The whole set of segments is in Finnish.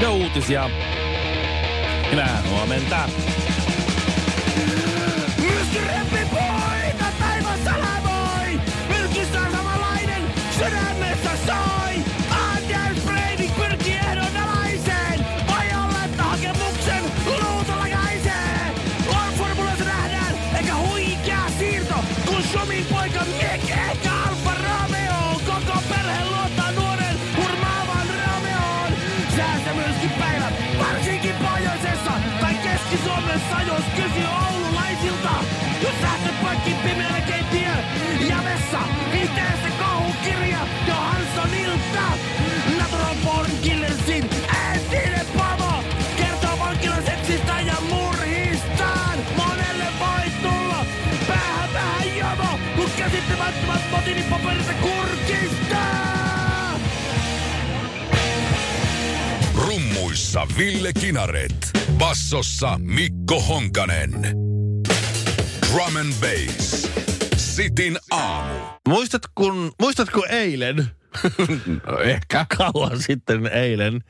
Ja uutisia. Hyvää huomenta. Keski-Suomessa, jos kysyy oululaisilta. Jos lähtöt poikki pimeällä keittiö ja vessa, itse se kauhukirja Johanssonilta. Natural Born Killersin entinen pomo kertoo vankilan seksistä ja murhistaan. Monelle voi tulla päähän vähän jomo, kun käsittämättömät motiinipaperista kurkistaa. Rummuissa Ville Kinaret. Bassossa Mikko Honkanen. Drum and Bass. Sitin aamu. Muistat kun, muistatko eilen, No, ehkä. kauan sitten eilen,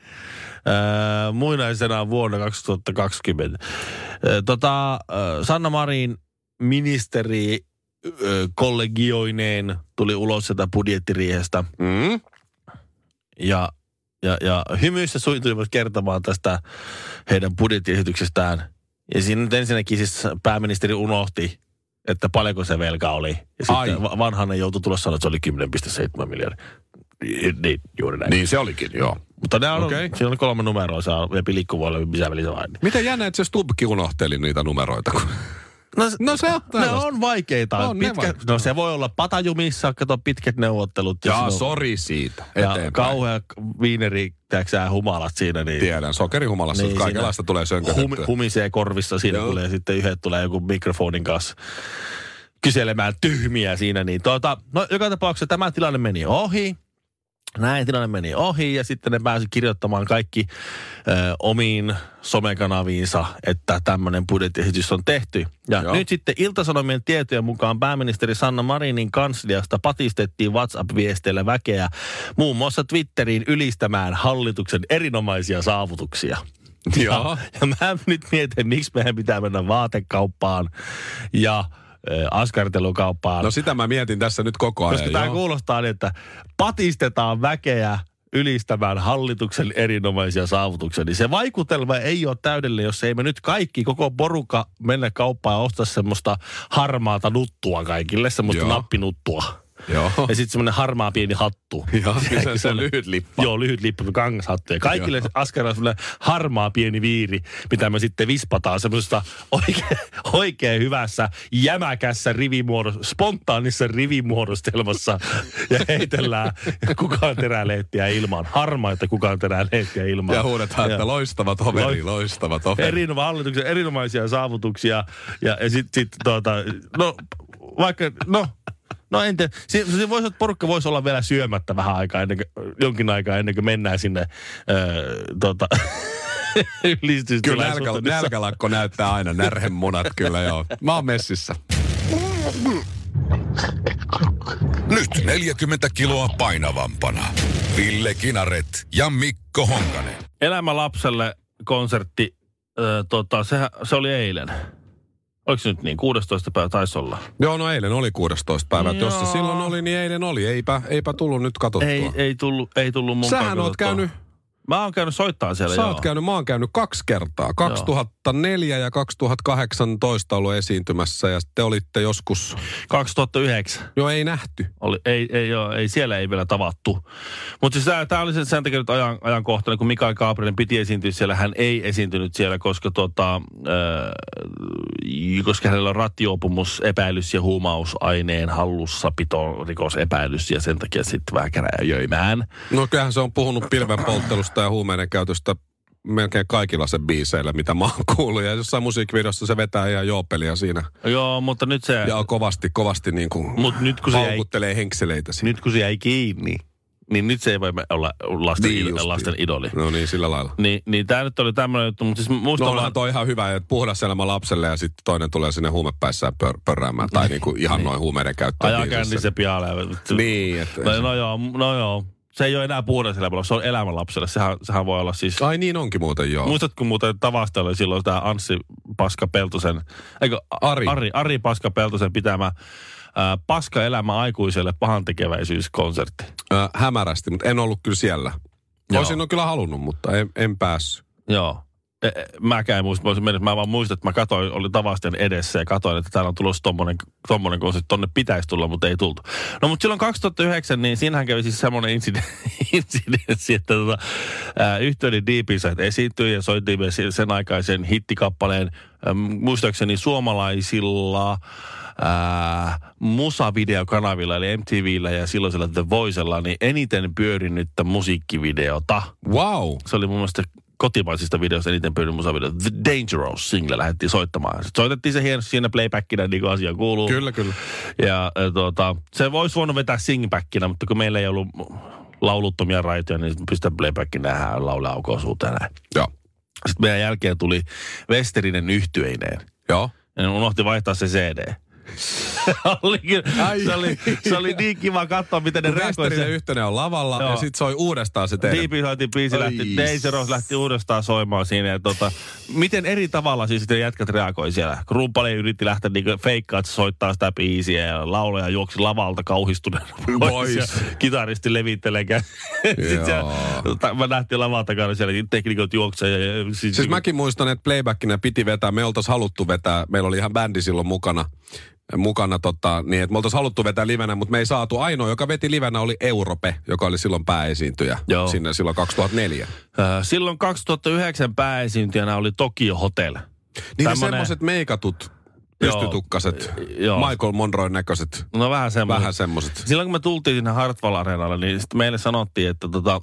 ää, muinaisena vuonna 2020, ää, tota, ää, Sanna Marin ministeri ää, kollegioineen tuli ulos sieltä budjettiriihestä Mm? ja, ja, ja hymyissä suintuivat kertomaan tästä heidän budjettiesityksestään. Ja siinä nyt ensinnäkin siis pääministeri unohti, että paljonko se velka oli. Ja Ai. sitten Va- vanhanen joutui tulla sanoa, että se oli 10,7 miljardia. Niin, juuri näin. Niin se olikin, joo. Mutta ne on, Okei. okay. siinä on kolme numeroa, se on vielä liikkuvuudelle missä välissä vain. Miten jännä, että se Stubkin unohteli niitä numeroita. Kun... No, No se on ne on vaikeita. On ne Pitkä, vaikeita. no se voi olla patajumissa, kato pitkät neuvottelut. ja Jaa, sori siitä. Ja Eteenpäin. kauhea viineri, tiedätkö humalat siinä. Niin Tiedän, sokerihumalassa niin, Niin, kaikenlaista tulee sönkötettyä. hum, humisee korvissa siinä Joo. tulee ja sitten yhdet tulee joku mikrofonin kanssa kyselemään tyhmiä siinä. Niin tuota, no joka tapauksessa tämä tilanne meni ohi. Näin tilanne meni ohi ja sitten ne pääsi kirjoittamaan kaikki ö, omiin somekanaviinsa, että tämmöinen budjettiesitys on tehty. Ja Joo. Nyt sitten Iltasanomien tietojen mukaan pääministeri Sanna Marinin kansliasta patistettiin WhatsApp-viesteillä väkeä muun muassa Twitteriin ylistämään hallituksen erinomaisia saavutuksia. Joo. Ja, ja mä nyt mietin, miksi meidän pitää mennä vaatekauppaan ja askartelukauppaan. No sitä mä mietin tässä nyt koko ajan. Koska tämä kuulostaa niin, että patistetaan väkeä ylistämään hallituksen erinomaisia saavutuksia, niin se vaikutelma ei ole täydellinen, jos ei me nyt kaikki, koko porukka mennä kauppaan ja ostaa semmoista harmaata nuttua kaikille, semmoista Joo. nappinuttua. Joo. Ja sitten semmoinen harmaa pieni hattu. Joo, se, se lyhyt lippa. Joo, lyhyt lippu, kangashattu. Ja kaikille Joo. askarilla semmoinen harmaa pieni viiri, mitä me sitten vispataan semmoisesta oikein, oikein hyvässä, jämäkässä rivimuodossa, spontaanissa rivimuodostelmassa ja heitellään kukaan terää lehtiä ilmaan. Harmaita kukaan terää lehtiä ilmaan. Ja huudetaan, että loistava toveri, loistava toveri. Erinoma, hallituksen erinomaisia saavutuksia. Ja, ja sitten sit, tuota, no vaikka, no, no en tiedä. Se, se voisi, että porukka voisi olla vielä syömättä vähän aikaa, ennen kuin, jonkin aikaa ennen kuin mennään sinne öö, tuota, Kyllä nälkä, nälkälakko näyttää aina närhemunat, kyllä joo. Mä oon messissä. Nyt 40 kiloa painavampana. Ville Kinaret ja Mikko Honkanen. Elämä lapselle konsertti, öö, tota, se, se oli eilen. Oliko se nyt niin? 16. päivä taisi olla. Joo, no eilen oli 16 päivä. Jos se Joo. silloin oli, niin eilen oli. Eipä, eipä tullut nyt katsottua. Ei, ei tullut, ei tullut mun Sähän oot käynyt, Mä oon käynyt soittaa siellä, sä joo. oot käynyt, mä oon käynyt kaksi kertaa. 2004 ja 2018 ollut esiintymässä ja te olitte joskus, 2009. jo ei nähty. Oli, ei, ei, joo, ei, siellä ei vielä tavattu. Mutta siis tämä oli se- sen takia nyt ajan, ajankohtainen, kun Mikael Gabrielin piti esiintyä siellä. Hän ei esiintynyt siellä, koska, tota, äh, koska hänellä on rattijuopumus, epäilys ja huumausaineen hallussapito, rikosepäilys ja sen takia sitten vähän käräjä jöimään. No kyllähän se on puhunut pilvenpolttelusta seksistä ja huumeiden käytöstä melkein kaikilla se biiseillä, mitä mä oon kuullut. Ja jossain musiikkivideossa se vetää ihan joopelia siinä. Joo, mutta nyt se... Ja kovasti, kovasti niin kuin Mut nyt kun se jäi, henkseleitä siinä. nyt kun se jäi kiinni, niin nyt se ei voi olla lasten, Niin niin justiin. lasten idoli. No niin, sillä lailla. Niin, niin tämä nyt oli tämmöinen juttu, mutta siis musta No onhan toi ihan hyvä, että puhdas elämä lapselle ja sitten toinen tulee sinne huumepäissään pör, pörräämään. Tai niinku ihan noin huumeiden käyttöön. ajaa kännissä pialle. Niin, että... No, no joo, no joo. Se ei ole enää puhdas elämä, se on elämän lapselle. Sehän, sehän voi olla siis... Ai niin onkin muuten joo. Muistatko muuten tavasta oli silloin tämä Anssi Paska Peltosen, eikö Ari. Ari, Ari Paska Peltosen pitämä ää, Paska elämä aikuiselle pahantekeväisyyskonsertti. Ö, hämärästi, mutta en ollut kyllä siellä. Joo. Olisin kyllä halunnut, mutta en, en päässyt. Joo. E, e, mäkään en muista, mä mennyt, mä vaan muistan, että mä katsoin, oli tavasten edessä ja katsoin, että täällä on tulossa tommonen, tommonen konsertti, tonne pitäisi tulla, mutta ei tultu. No mutta silloin 2009, niin siinähän kävi siis semmoinen incidenssi että tota, ää, yhtiöiden Deep Inside esiintyi ja soitti myös sen aikaisen hittikappaleen, ää, muistaakseni suomalaisilla ää, musavideokanavilla, eli MTVllä ja silloisella The Voicella, niin eniten pyörinyttä musiikkivideota Wow. se oli mun mielestä kotimaisista videoista eniten pyydin musavideo. The Dangerous single lähdettiin soittamaan. Sitten soitettiin se hienosti siinä playbackina, niin kuin asia kuuluu. Kyllä, kyllä. Ja äh, tuota, se voisi voinut vetää singbackina, mutta kun meillä ei ollut lauluttomia raitoja, niin pistä playbackin nähdään laulaa aukoisuuteen näin. Joo. Sitten meidän jälkeen tuli Westerinen yhtyeineen. Joo. Ja unohti vaihtaa se CD. Oli, Ai. se, oli, se oli niin kiva katsoa, miten ne reagoi. Westerinen sen- yhteinen on lavalla Joo. ja sitten soi uudestaan se teidän. Deepin soitin biisi lähti, Dangerous lähti uudestaan soimaan siinä. Ja tota, miten eri tavalla siis sitten jätkät reagoi siellä. Rumpali yritti lähteä niinku feikkaa, että se soittaa sitä biisiä ja laulaja juoksi lavalta kauhistuneena Pois. Ja kitaristi levittelee Sitten siellä, ta- mä nähtiin lavan takana siellä teknikot juoksee. Ja, ja, siis, Siis mäkin muistan, että playbackina piti vetää, me oltaisiin haluttu vetää, meillä oli ihan bändi silloin mukana, mukana tota, niin että me oltaisiin haluttu vetää livenä, mutta me ei saatu. Ainoa, joka veti livenä oli Europe, joka oli silloin pääesiintyjä Joo. sinne silloin 2004. Äh, silloin 2009 pääesiintyjänä oli Tokyo Hotel. Niin ne Tämmönen- semmoiset meikatut, pystytukkaset, Joo. Michael Monroe näköiset, No vähän semmoinen. vähän semmoiset. Silloin kun me tultiin sinne Hartwall Areenalle, niin sitten meille sanottiin, että tota,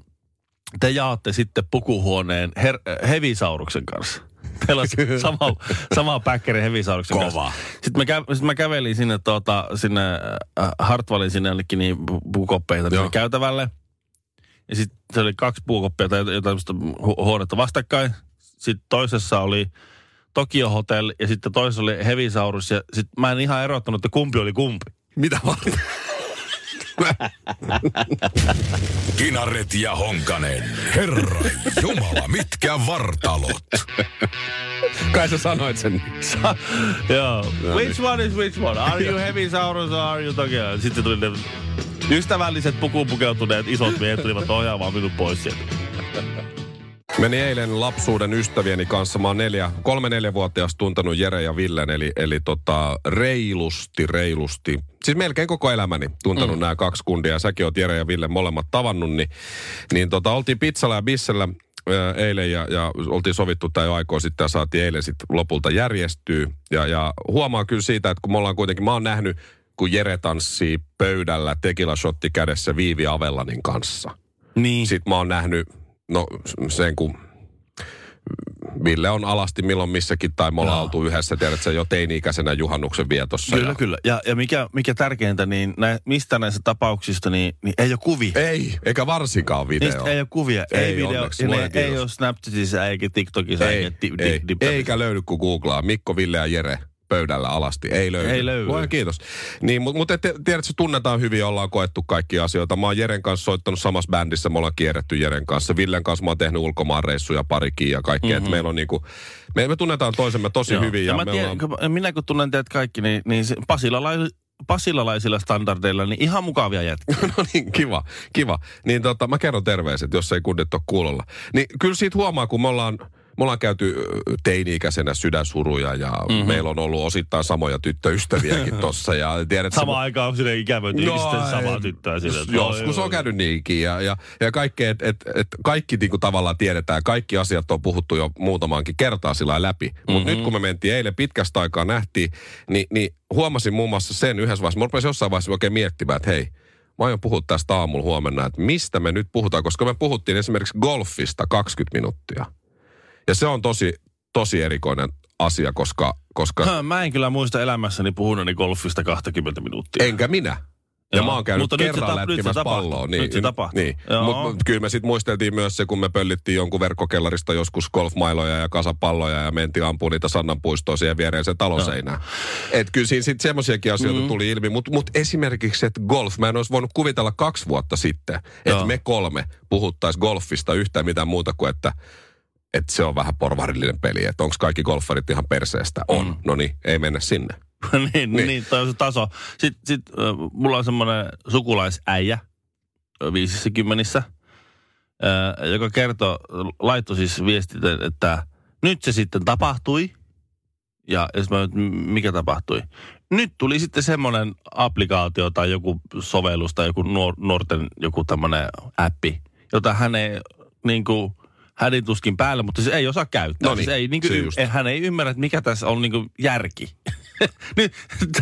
te jaatte sitten pukuhuoneen her- Hevisauruksen kanssa. On sama, sama päkkäri Hevisauruksen kanssa. Sitten mä, kä- sit mä kävelin sinne, tuota, sinne äh, Hartwallin sinne jonnekin niin pu- puukoppeita sinne käytävälle. Ja sitten se oli kaksi puukoppia tai jotain hu- huonetta vastakkain. Sitten toisessa oli Tokyo Hotel ja sitten toisessa oli Hevisaurus. Ja sitten mä en ihan erottanut, että kumpi oli kumpi. Mitä varten? Kinaret ja Honkanen. Herra Jumala, mitkä vartalot. Kai sä sanoit sen. Joo. Which one is which one? Are you Hevisaurus or are you Tokyo? Sitten tuli ne ystävälliset pukuun pukeutuneet isot miehet tulivat ohjaamaan minut pois sieltä. Meni eilen lapsuuden ystävieni kanssa. Mä oon neljä, kolme neljävuotias tuntenut Jere ja Villen, eli, eli tota, reilusti, reilusti. Siis melkein koko elämäni tuntenut mm. nämä kaksi kundia. Säkin oot Jere ja Ville molemmat tavannut, niin, niin tota, oltiin pizzalla ja bissellä eilen ja, ja oltiin sovittu tämä jo aikoa sitten ja saatiin eilen sitten lopulta järjestyä. Ja, ja huomaan kyllä siitä, että kun me ollaan kuitenkin, mä oon nähnyt, kun Jere tanssii pöydällä tekila shotti kädessä Viivi Avellanin kanssa. Niin. Sitten mä oon nähnyt, no sen kun Ville on alasti milloin missäkin, tai me ollaan oltu yhdessä, tiedätkö, jo teini-ikäisenä juhannuksen vietossa. Kyllä, ja... kyllä. Ja, ja mikä, mikä tärkeintä, niin nä, mistä näistä tapauksista, niin, niin ei ole kuvia. Ei, eikä varsinkaan video. Niistä ei ole kuvia. Ei Ei, video, onneksi, ja ne, ei ole Snapchatissa eikä TikTokissa ei, eikä di, di, ei, di, eikä löydy kun googlaa. Mikko, Ville ja Jere pöydällä alasti. Ei löydy. Ei löydy. Luojan kiitos. Niin, mutta mut, te, tiedätkö, tunnetaan hyvin, ollaan koettu kaikkia asioita. Mä oon Jeren kanssa soittanut samassa bändissä, me ollaan kierretty Jeren kanssa. Villen kanssa mä oon tehnyt ulkomaanreissuja parikin ja kaikkea. Mm-hmm. meillä on niinku, me, me tunnetaan toisemme tosi Joo. hyvin. Ja, Ja, mä me tiedän, ollaan... kun, minä kun tunnen teidät kaikki, niin, niin se Pasilalais, pasilalaisilla standardeilla, niin ihan mukavia jätkiä. No niin, kiva, kiva. Niin tota, mä kerron terveiset, jos ei kundit ole kuulolla. Niin kyllä siitä huomaa, kun me ollaan, me ollaan käyty teini-ikäisenä sydänsuruja ja Mhm. mm-hmm. meillä on ollut osittain samoja tyttöystäviäkin tossa. Ja tiedät, Samaan aikaan on sinne ikävöity, no, samaa tyttöä sinne. Joskus on käynyt niinkin ja, ja, ja kaikkea, että et, et kaikki niinku tavallaan tiedetään, kaikki asiat on puhuttu jo muutamaankin kertaa sillä läpi. Mutta Mhm. nyt kun me mentiin eilen pitkästä aikaa nähtiin, niin, niin huomasin muun muassa sen yhdessä vaiheessa, mä rupesin jossain vaiheessa oikein miettimään, että hei, Mä aion puhua tästä aamulla huomenna, että mistä me nyt puhutaan, koska me puhuttiin esimerkiksi golfista 20 minuuttia. Ja se on tosi, tosi erikoinen asia, koska, koska Hä, Mä en kyllä muista elämässäni puhuneeni golfista 20 minuuttia. enkä minä. Ja Joo, mä oon käynyt mutta nyt se kerran nyt se lätkimässä tapahtui. palloa. Nyt se tapahtui. Niin. Mutta mut, kyllä me sitten muisteltiin myös se, kun me pöllittiin jonkun verkkokellarista joskus golfmailoja ja kasapalloja ja mentiin ampumaan niitä Sannanpuistoa siihen viereiseen taloseinään. Et kyllä siinä sitten semmoisiakin asioita mm. tuli ilmi. Mutta mut esimerkiksi, että golf, mä en olisi voinut kuvitella kaksi vuotta sitten, että me kolme puhuttaisiin golfista yhtään mitään muuta kuin, että että se on vähän porvarillinen peli, että onko kaikki golfarit ihan perseestä? On. Mm. No niin, ei mennä sinne. niin, Niin. niin. niin, toi on se taso. Sitten sit, äh, mulla on semmoinen sukulaisäijä viisissä kymmenissä, äh, joka kertoo, laittoi siis viestit, että nyt se sitten tapahtui. Ja, ja mä, mikä tapahtui? Nyt tuli sitten semmoinen applikaatio tai joku sovellus tai joku nuor, nuorten joku tämmöinen appi, jota hän ei niin kuin, hänen tuskin päällä, mutta se ei osaa käyttää. No niin, siis ei, niin se kuin, just. hän ei ymmärrä, että mikä tässä on niin kuin järki. nyt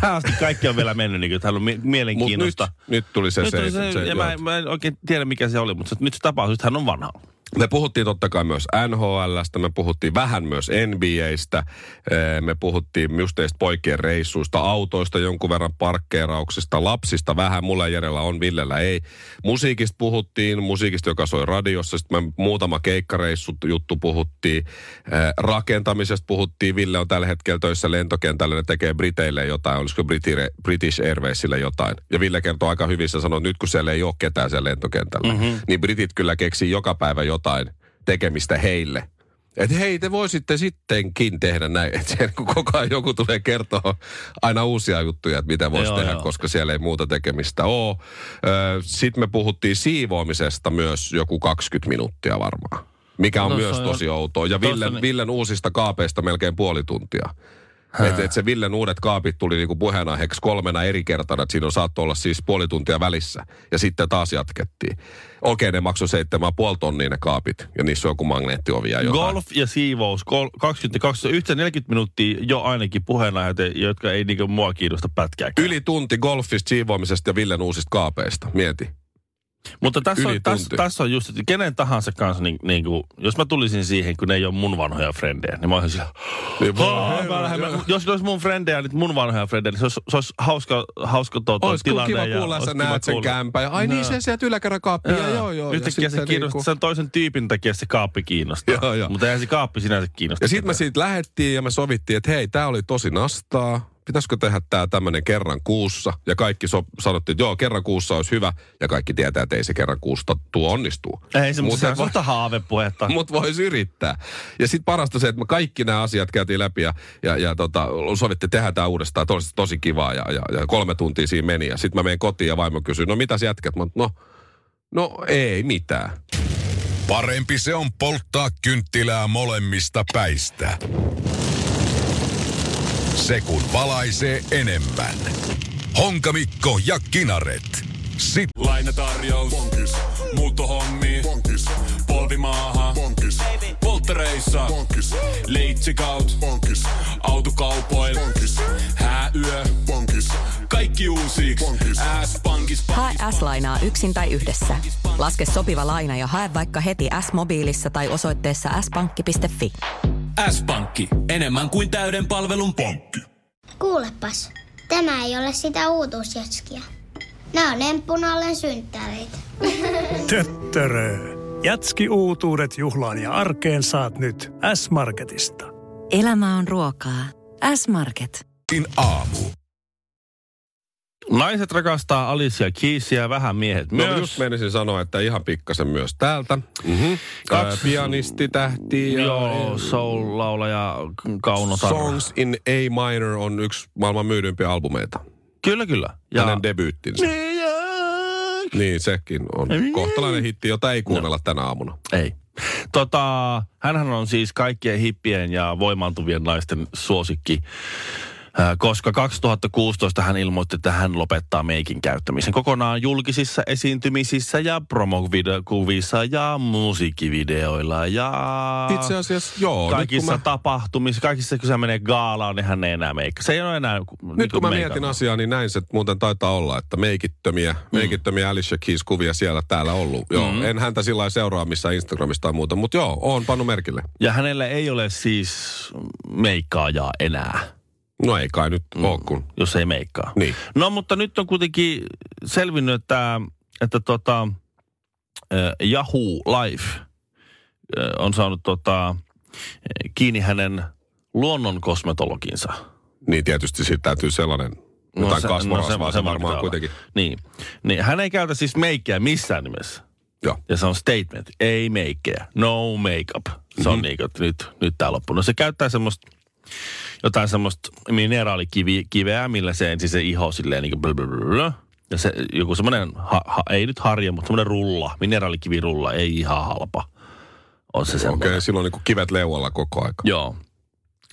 tähän asti kaikki on vielä mennyt, niin kuin, että hän on mielenkiinnosta. nyt, nyt tuli se, nyt se, tuli se, se, ja mä, en- mä en oikein tiedä mikä se oli, mutta se, nyt se tapahtui, että hän on vanha. Me puhuttiin totta kai myös NHLstä, me puhuttiin vähän myös NBAstä, eh, me puhuttiin just teistä poikien reissuista, autoista, jonkun verran parkkeerauksista, lapsista vähän, mulla ja Jerellä on, Villellä ei. Musiikista puhuttiin, musiikista, joka soi radiossa, sitten me muutama keikkareissu juttu puhuttiin, Eh, rakentamisesta puhuttiin, Ville on tällä hetkellä töissä lentokentällä, ne tekee Briteille jotain, olisiko Briti- British Airwaysille jotain. Ja Ville kertoo aika hyvin, se sanoo, että nyt kun siellä ei ole ketään siellä lentokentällä, mm-hmm. niin Britit kyllä keksii joka päivä jotain tekemistä heille. Että hei, te voisitte sittenkin tehdä näin. Että siellä kun koko ajan joku tulee kertoa aina uusia juttuja, että mitä voisi Joo, tehdä, joo. koska siellä ei muuta tekemistä ole. Sitten me puhuttiin siivoamisesta myös joku 20 minuuttia varmaan. Mikä on No, myös on- tosi outoa. Ja Villen, Villen uusista kaapeista melkein puoli tuntia. Että et se Villen uudet kaapit tuli niinku puheenaiheeksi kolmena eri kertana, että siinä on saattoi olla siis puoli tuntia välissä. Ja sitten taas jatkettiin. Okei, ne maksoi seitsemän puoli tonnia ne kaapit. Ja niissä on joku magneettiovi ja jotain. Golf ja siivous, kol- 20, 20, yhtä 40 minuuttia jo ainakin puheenaiheet, jotka ei niinku mua kiinnosta pätkääkään. Yli tunti golfista, siivoamisesta ja Villen uusista kaapeista. Mieti. Mutta tässä on, tässä, tässä on just, että kenen tahansa kanssa, niin, niin kuin, jos mä tulisin siihen, kun ne ei ole mun vanhoja frendejä, niin mä olisin sillä, Niin, "Haa, mä jos ne olisi mun frendejä, niin mun vanhoja frendejä, niin se olisi, se olisi hauska, hauska tuota, Olisiko tilanne. kiva ja kuulla, sä näet sen kämpän. Ja, ai niin, Joo. se sieltä yläkerran kaappi. Ja, joo, joo. Yhtäkkiä se sitten kiinnostaa, niinku- sen toisen tyypin takia se kaappi kiinnostaa. Joo, joo. Mutta eihän se kaappi sinänsä kiinnosta. Ja sitten me siitä lähettiin ja me sovittiin, että hei, tämä oli tosi nastaa. Pitäisikö tehdä tämä tämmöinen kerran kuussa? Ja kaikki so- sanottiin, että joo, kerran kuussa olisi hyvä. Ja kaikki tietää, että ei se kerran kuusta tuo onnistuu. Ei se, mutta se on haavepuhetta. Mutta voisi yrittää. Ja sitten parasta se, että me kaikki nämä asiat käytiin läpi ja, ja, ja tota, sovittiin tehdä tämä uudestaan. Tosi, tosi kivaa ja, ja, ja kolme tuntia siinä meni. Ja sitten mä menen kotiin ja vaimo kysyy, no mitä jätkät? Mä, no, no ei mitään. Parempi se on polttaa kynttilää molemmista päistä. Se kun valaisee enemmän. Honkamikko ja Kinaret. Sip Lainatarjous. Bonkis. Muuttohommi. Bonkis. Polvimaaha. Bonkis. Polttereissa. Bonkis. Leitsikaut. Bonkis. Autokaupoil. Bonkis. Hääyö. Bonkis. Kaikki uusi. S-pankis. Hae S-lainaa yksin tai yhdessä. Laske sopiva laina ja hae vaikka heti S-mobiilissa tai osoitteessa s-pankki.fi. S-pankki. Enemmän kuin täyden palvelun pankki. Kuulepas, tämä ei ole sitä uutuusjatskia. Nämä on emppunallen synttäreitä. Töttörö. Jatski uutuudet juhlaan ja arkeen saat nyt S-Marketista. Elämä on ruokaa. S-Market. In aamu. Naiset rakastaa Alicia Keysia, vähän miehet No myös. just menisin sanoa, että ihan pikkasen myös täältä. Mm-hmm. Kaksi- pianisti, tähti ja Joo, soul-laulaja Kauno Tarra. Songs in A minor on yksi maailman myydympiä albumeita. Kyllä, kyllä. Ja. Hänen debyyttinsä. Niin, sekin on kohtalainen hitti, jota ei kuunnella tänä aamuna. Ei. Tota, hänhän on siis kaikkien hippien ja voimaantuvien naisten suosikki. Ää, Koska 2016 hän ilmoitti, että hän lopettaa meikin käyttämisen kokonaan julkisissa esiintymisissä ja promokuvissa ja musiikkivideoilla ja Itse asiassa, joo. kaikissa mä, tapahtumissa, kaikissa kun se menee gaalaan, niin hän ei enää meikka. Se ei ole enää nyt kun mä mietin asiaa, niin näin se muuten taitaa olla, että meikittömiä, mm. meikittömiä Alicia Keys kuvia siellä täällä ollut. Joo, Mm. en häntä sillä seuraa missään Instagramista tai muuta, mutta joo, oon pannut merkille. Ja hänellä ei ole siis meikkaajaa enää, No ei kai nyt mm. oo kun. jos ei meikkaa. Niin. No mutta nyt on kuitenkin selvinnyt, että, että tota, Yahoo Life on saanut tota, kiinni hänen luonnon kosmetologinsa. Niin tietysti siitä täytyy sellainen jotain se- no, kasvorasvaa, se, pitää varmaan kuitenkin. Niin. niin. Hän ei käytä siis meikkiä missään nimessä. Joo. Ja se on statement. Ei meikkiä. No makeup. Se Mhm. on niin että nyt, nyt tää loppuu. No se käyttää semmoista jotain semmoista mineraalikiveä, millä se ensin se iho silleen niin kuin ja se joku semmoinen, ha, ha, ei nyt harja, mutta semmoinen rulla, mineraalikivirulla, ei ihan halpa. On se Okei, okay, silloin niin kivet leualla koko aika. Joo.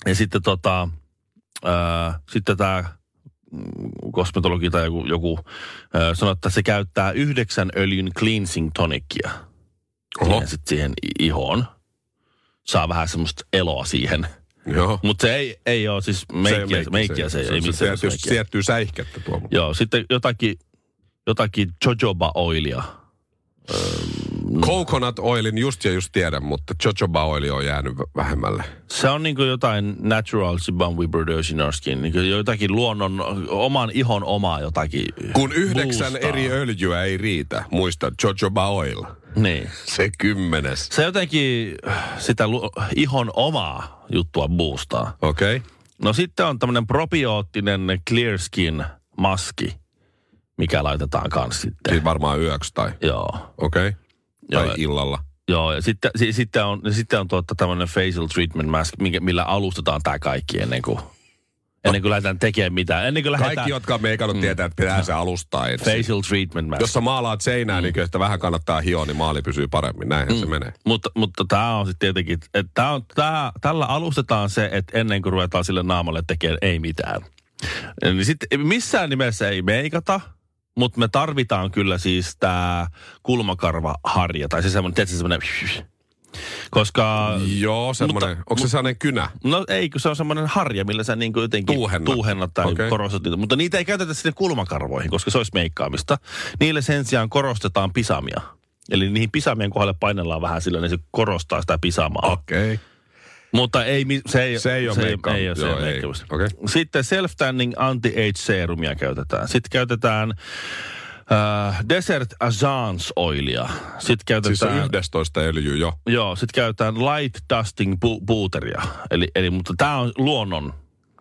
Ja sitten tota, ää, sitten tämä kosmetologi tai joku, joku ää, sanoi, että se käyttää yhdeksän öljyn cleansing tonicia. Oho. Siihen, sit siihen ihoon. Saa vähän semmoista eloa siihen. Joo. Mutta se ei, ei ole siis meikkiä, se, meikkiä se, ei, ei missään se, nimessä se, meikkiä. siettyy säihkettä tuo. Joo, sitten jotakin, jotakin jojoba oilia. Coconut oilin just ja just tiedän, mutta jojoba oili on jäänyt vä- vähemmälle. Se on niin kuin jotain natural sebum we produce in our skin. Niin jotakin luonnon, oman ihon omaa jotakin Kun yhdeksän boostaa. eri öljyä ei riitä, muista jojoba oil. Niin. Se kymmenes. Se jotenkin äh, sitä lu- ihon omaa juttua boostaa. Okei. Okay. No sitten on tämmöinen probioottinen clear skin maski, mikä laitetaan kanssa sitten. Siis varmaan yöksi tai, Joo. okei. Okay. Tai Joo. illalla. Joo, ja sitten, si, sitten on, sitten on tuota tämmöinen facial treatment mask, millä alustetaan tämä kaikki ennen kuin, ennen kuin lähdetään tekemään mitään. Ennen kuin lähdetään Kaikki, jotka on meikannut, tietää, että pitää se alustaa ensin. facial treatment mask. Jos sä maalaat seinää, mm. niin kyllä sitä vähän kannattaa hioa, niin maali pysyy paremmin. Näinhän mm. se menee. Mutta, mutta tämä on sitten tietenkin, että tää on, tää, tällä alustetaan se, että ennen kuin ruvetaan sille naamalle tekemään ei mitään. Niin sitten missään nimessä ei meikata, mutta me tarvitaan kyllä siis tämä kulmakarvaharja, tai se semmoinen, tiedätkö, semmoinen, koska... Joo, semmoinen. Mutta- Onko se sellainen kynä? No ei, kun se on semmoinen harja, millä sä niin jotenkin Tuuhennat. tuuhennat tai okay. korostat niitä. Mutta niitä ei käytetä sinne kulmakarvoihin, koska se olisi meikkaamista. Niille sen sijaan korostetaan pisamia. Eli niihin pisamien kohdalle painellaan vähän sillä, niin se korostaa sitä pisamaa. Okei. Okay. Mutta ei, se ei, Se ei ole se meikkaus. ei, ole, Joo, ei ei. Okei. Sitten self-tanning anti-age serumia käytetään. Sitten käytetään äh, Desert Azance oilia. Sitten käytetään... Siis on 11 öljyä jo. Joo, sitten käytetään light dusting pu- puuteria. Eli, eli, mutta tämä on luonnon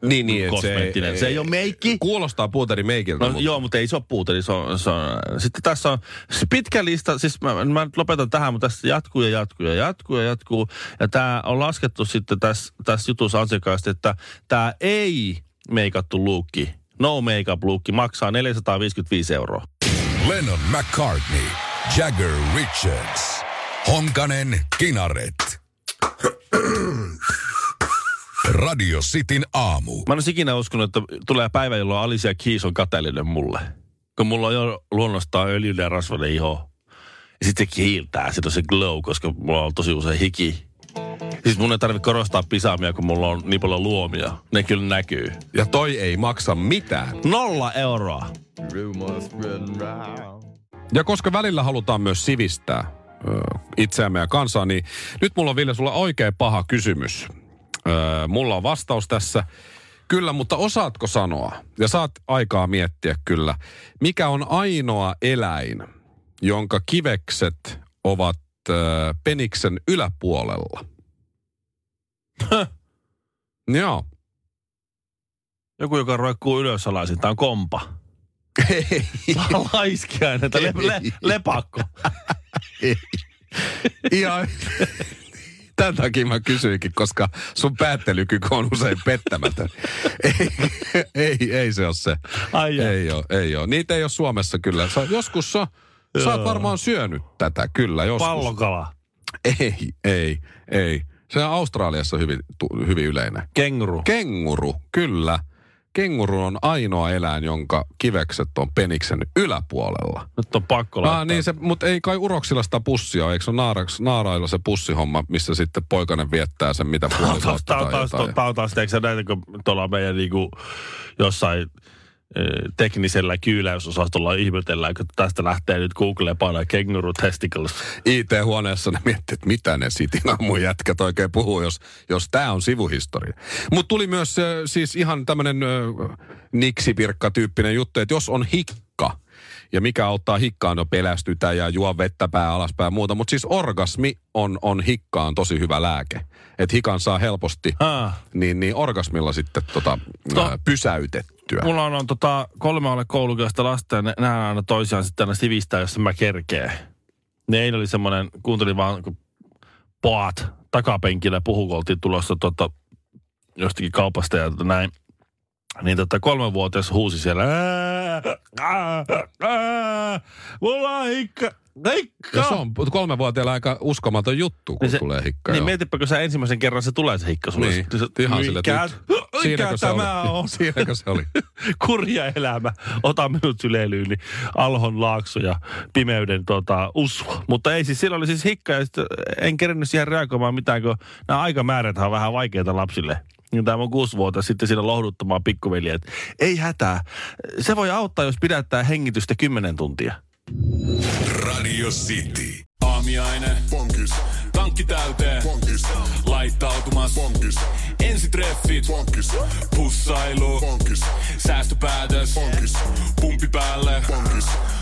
Niin, niin. kosmeettinen. Se ei ole meikki. Kuulostaa puuteri meikiltä, No mutta joo, mutta ei se ole puuteri. Se on, se on. Sitten tässä on se pitkä lista, siis mä, mä nyt lopetan tähän, mutta tässä jatkuu ja jatkuu ja jatkuu ja jatkuu. Ja tämä on laskettu sitten tässä, tässä jutussa ansiokkaasti, että tämä ei meikattu luukki, no makeup luukki maksaa 455 euroa. Lennon McCartney, Jagger Richards, Honkanen Kinaret. Radio Cityn aamu. Mä en olisi ikinä uskonut, että tulee päivä, jolloin Alicia Keys on kateellinen mulle. Kun mulla on jo luonnostaan öljyinen ja rasvainen iho. Ja sitten se kiiltää, sitten on se glow, koska mulla on tosi usein hiki. Siis mun ei tarvitse korostaa pisaamia, kun mulla on niin paljon luomia. Ne kyllä näkyy. Ja toi ei maksa mitään. Nolla euroa. Ja koska välillä halutaan myös sivistää ö, itseämme ja kansaa, niin nyt mulla on Ville sulla oikein paha kysymys. Ö, mulla on vastaus tässä. Kyllä, mutta osaatko sanoa, ja saat aikaa miettiä kyllä, mikä on ainoa eläin, jonka kivekset ovat ö, peniksen yläpuolella? Joo. Joku, joka roikkuu ylös alaisin. Tää on kompa. Ei. Laiskiainen le- le- lepakko. Ihan Tämän takia mä kysyinkin, koska sun päättelykyky on usein pettämätön. ei, ei, ei se ole se. Ai ei ole, ei ole. Niitä ei ole Suomessa kyllä. Sä, joskus sä, sä oot varmaan syönyt tätä, kyllä. Joskus. Pallokala. Ei, ei, ei. Se on Australiassa hyvin, tu, hyvin yleinen. Kenguru. Kenguru, kyllä. kenguru on ainoa eläin, jonka kivekset on peniksen yläpuolella. Nyt on pakko laittaa. Ah, niin se, mutta ei kai uroksilla sitä pussia ole. Eikö se naaraks, naarailla se pussihomma, missä sitten poikainen viettää sen mitä puoli Tää on taas, taas, taas, eikö sä näitä, kun tuolla meidän niinku jossain eh, teknisellä kyyläysosastolla ihmetellään, kun tästä lähtee nyt Google painaa kenguru testicles. IT-huoneessa ne miettii, että mitä ne sitin aamun jätkät oikein puhuu, jos, jos tämä on sivuhistoria. Mutta tuli myös siis ihan tämmöinen niksipirkka-tyyppinen juttu, että jos on hikka, ja mikä auttaa hikkaan, no pelästytä ja juo vettä pää alaspäin ja muuta. Mutta siis orgasmi on, on hikkaan tosi hyvä lääke. Että hikan saa helposti, Ah. niin, niin orgasmilla sitten tota, To- ää, pysäytettyä. Mulla on, on tota, kolme alle koulukyöstä lasta ja ne, nehän aina toisiaan sitten aina sivistää, jos mä kerkeen. Ne eilen oli semmoinen, kuuntelin vaan kun poat takapenkillä puhu, kun oltiin tulossa tota, jostakin kaupasta ja tota näin. Niin tota kolmenvuotias huusi siellä. "Ää, ää, ää, Mulla on hikka, hikka. Ja se on kolmevuotiailla aika uskomaton juttu, kun Niin se- tulee hikka. Niin joo. mietipä, kun sä ensimmäisen kerran se tulee se hikka sulle. Niin, Se- ihan sille, mikä, että nyt- siinäkö se tämä oli? on? Siinäkö se oli? kurja elämä, ota minut syleilyyn, niin Alhon laakso ja pimeyden tota, usva. Mutta ei siis, silloin oli siis hikka ja en kerennyt siihen reagoimaan mitään, kun nämä aikamääräthän on vähän vaikeita lapsille. Niin tämä on kuusi vuotta sitten siinä lohduttamaan pikkuveliä, että ei hätää. Se voi auttaa, jos pidättää hengitystä kymmenen tuntia. Radio City. Aamiaine. Bonkis. Tankki täyteen. Bonkis. Laittautumas. Bonkis. Ensitreffit. Bonkis. Pussailu. Bonkis. Säästöpäätös. Bonkis. Pumpi päälle. Bonkis.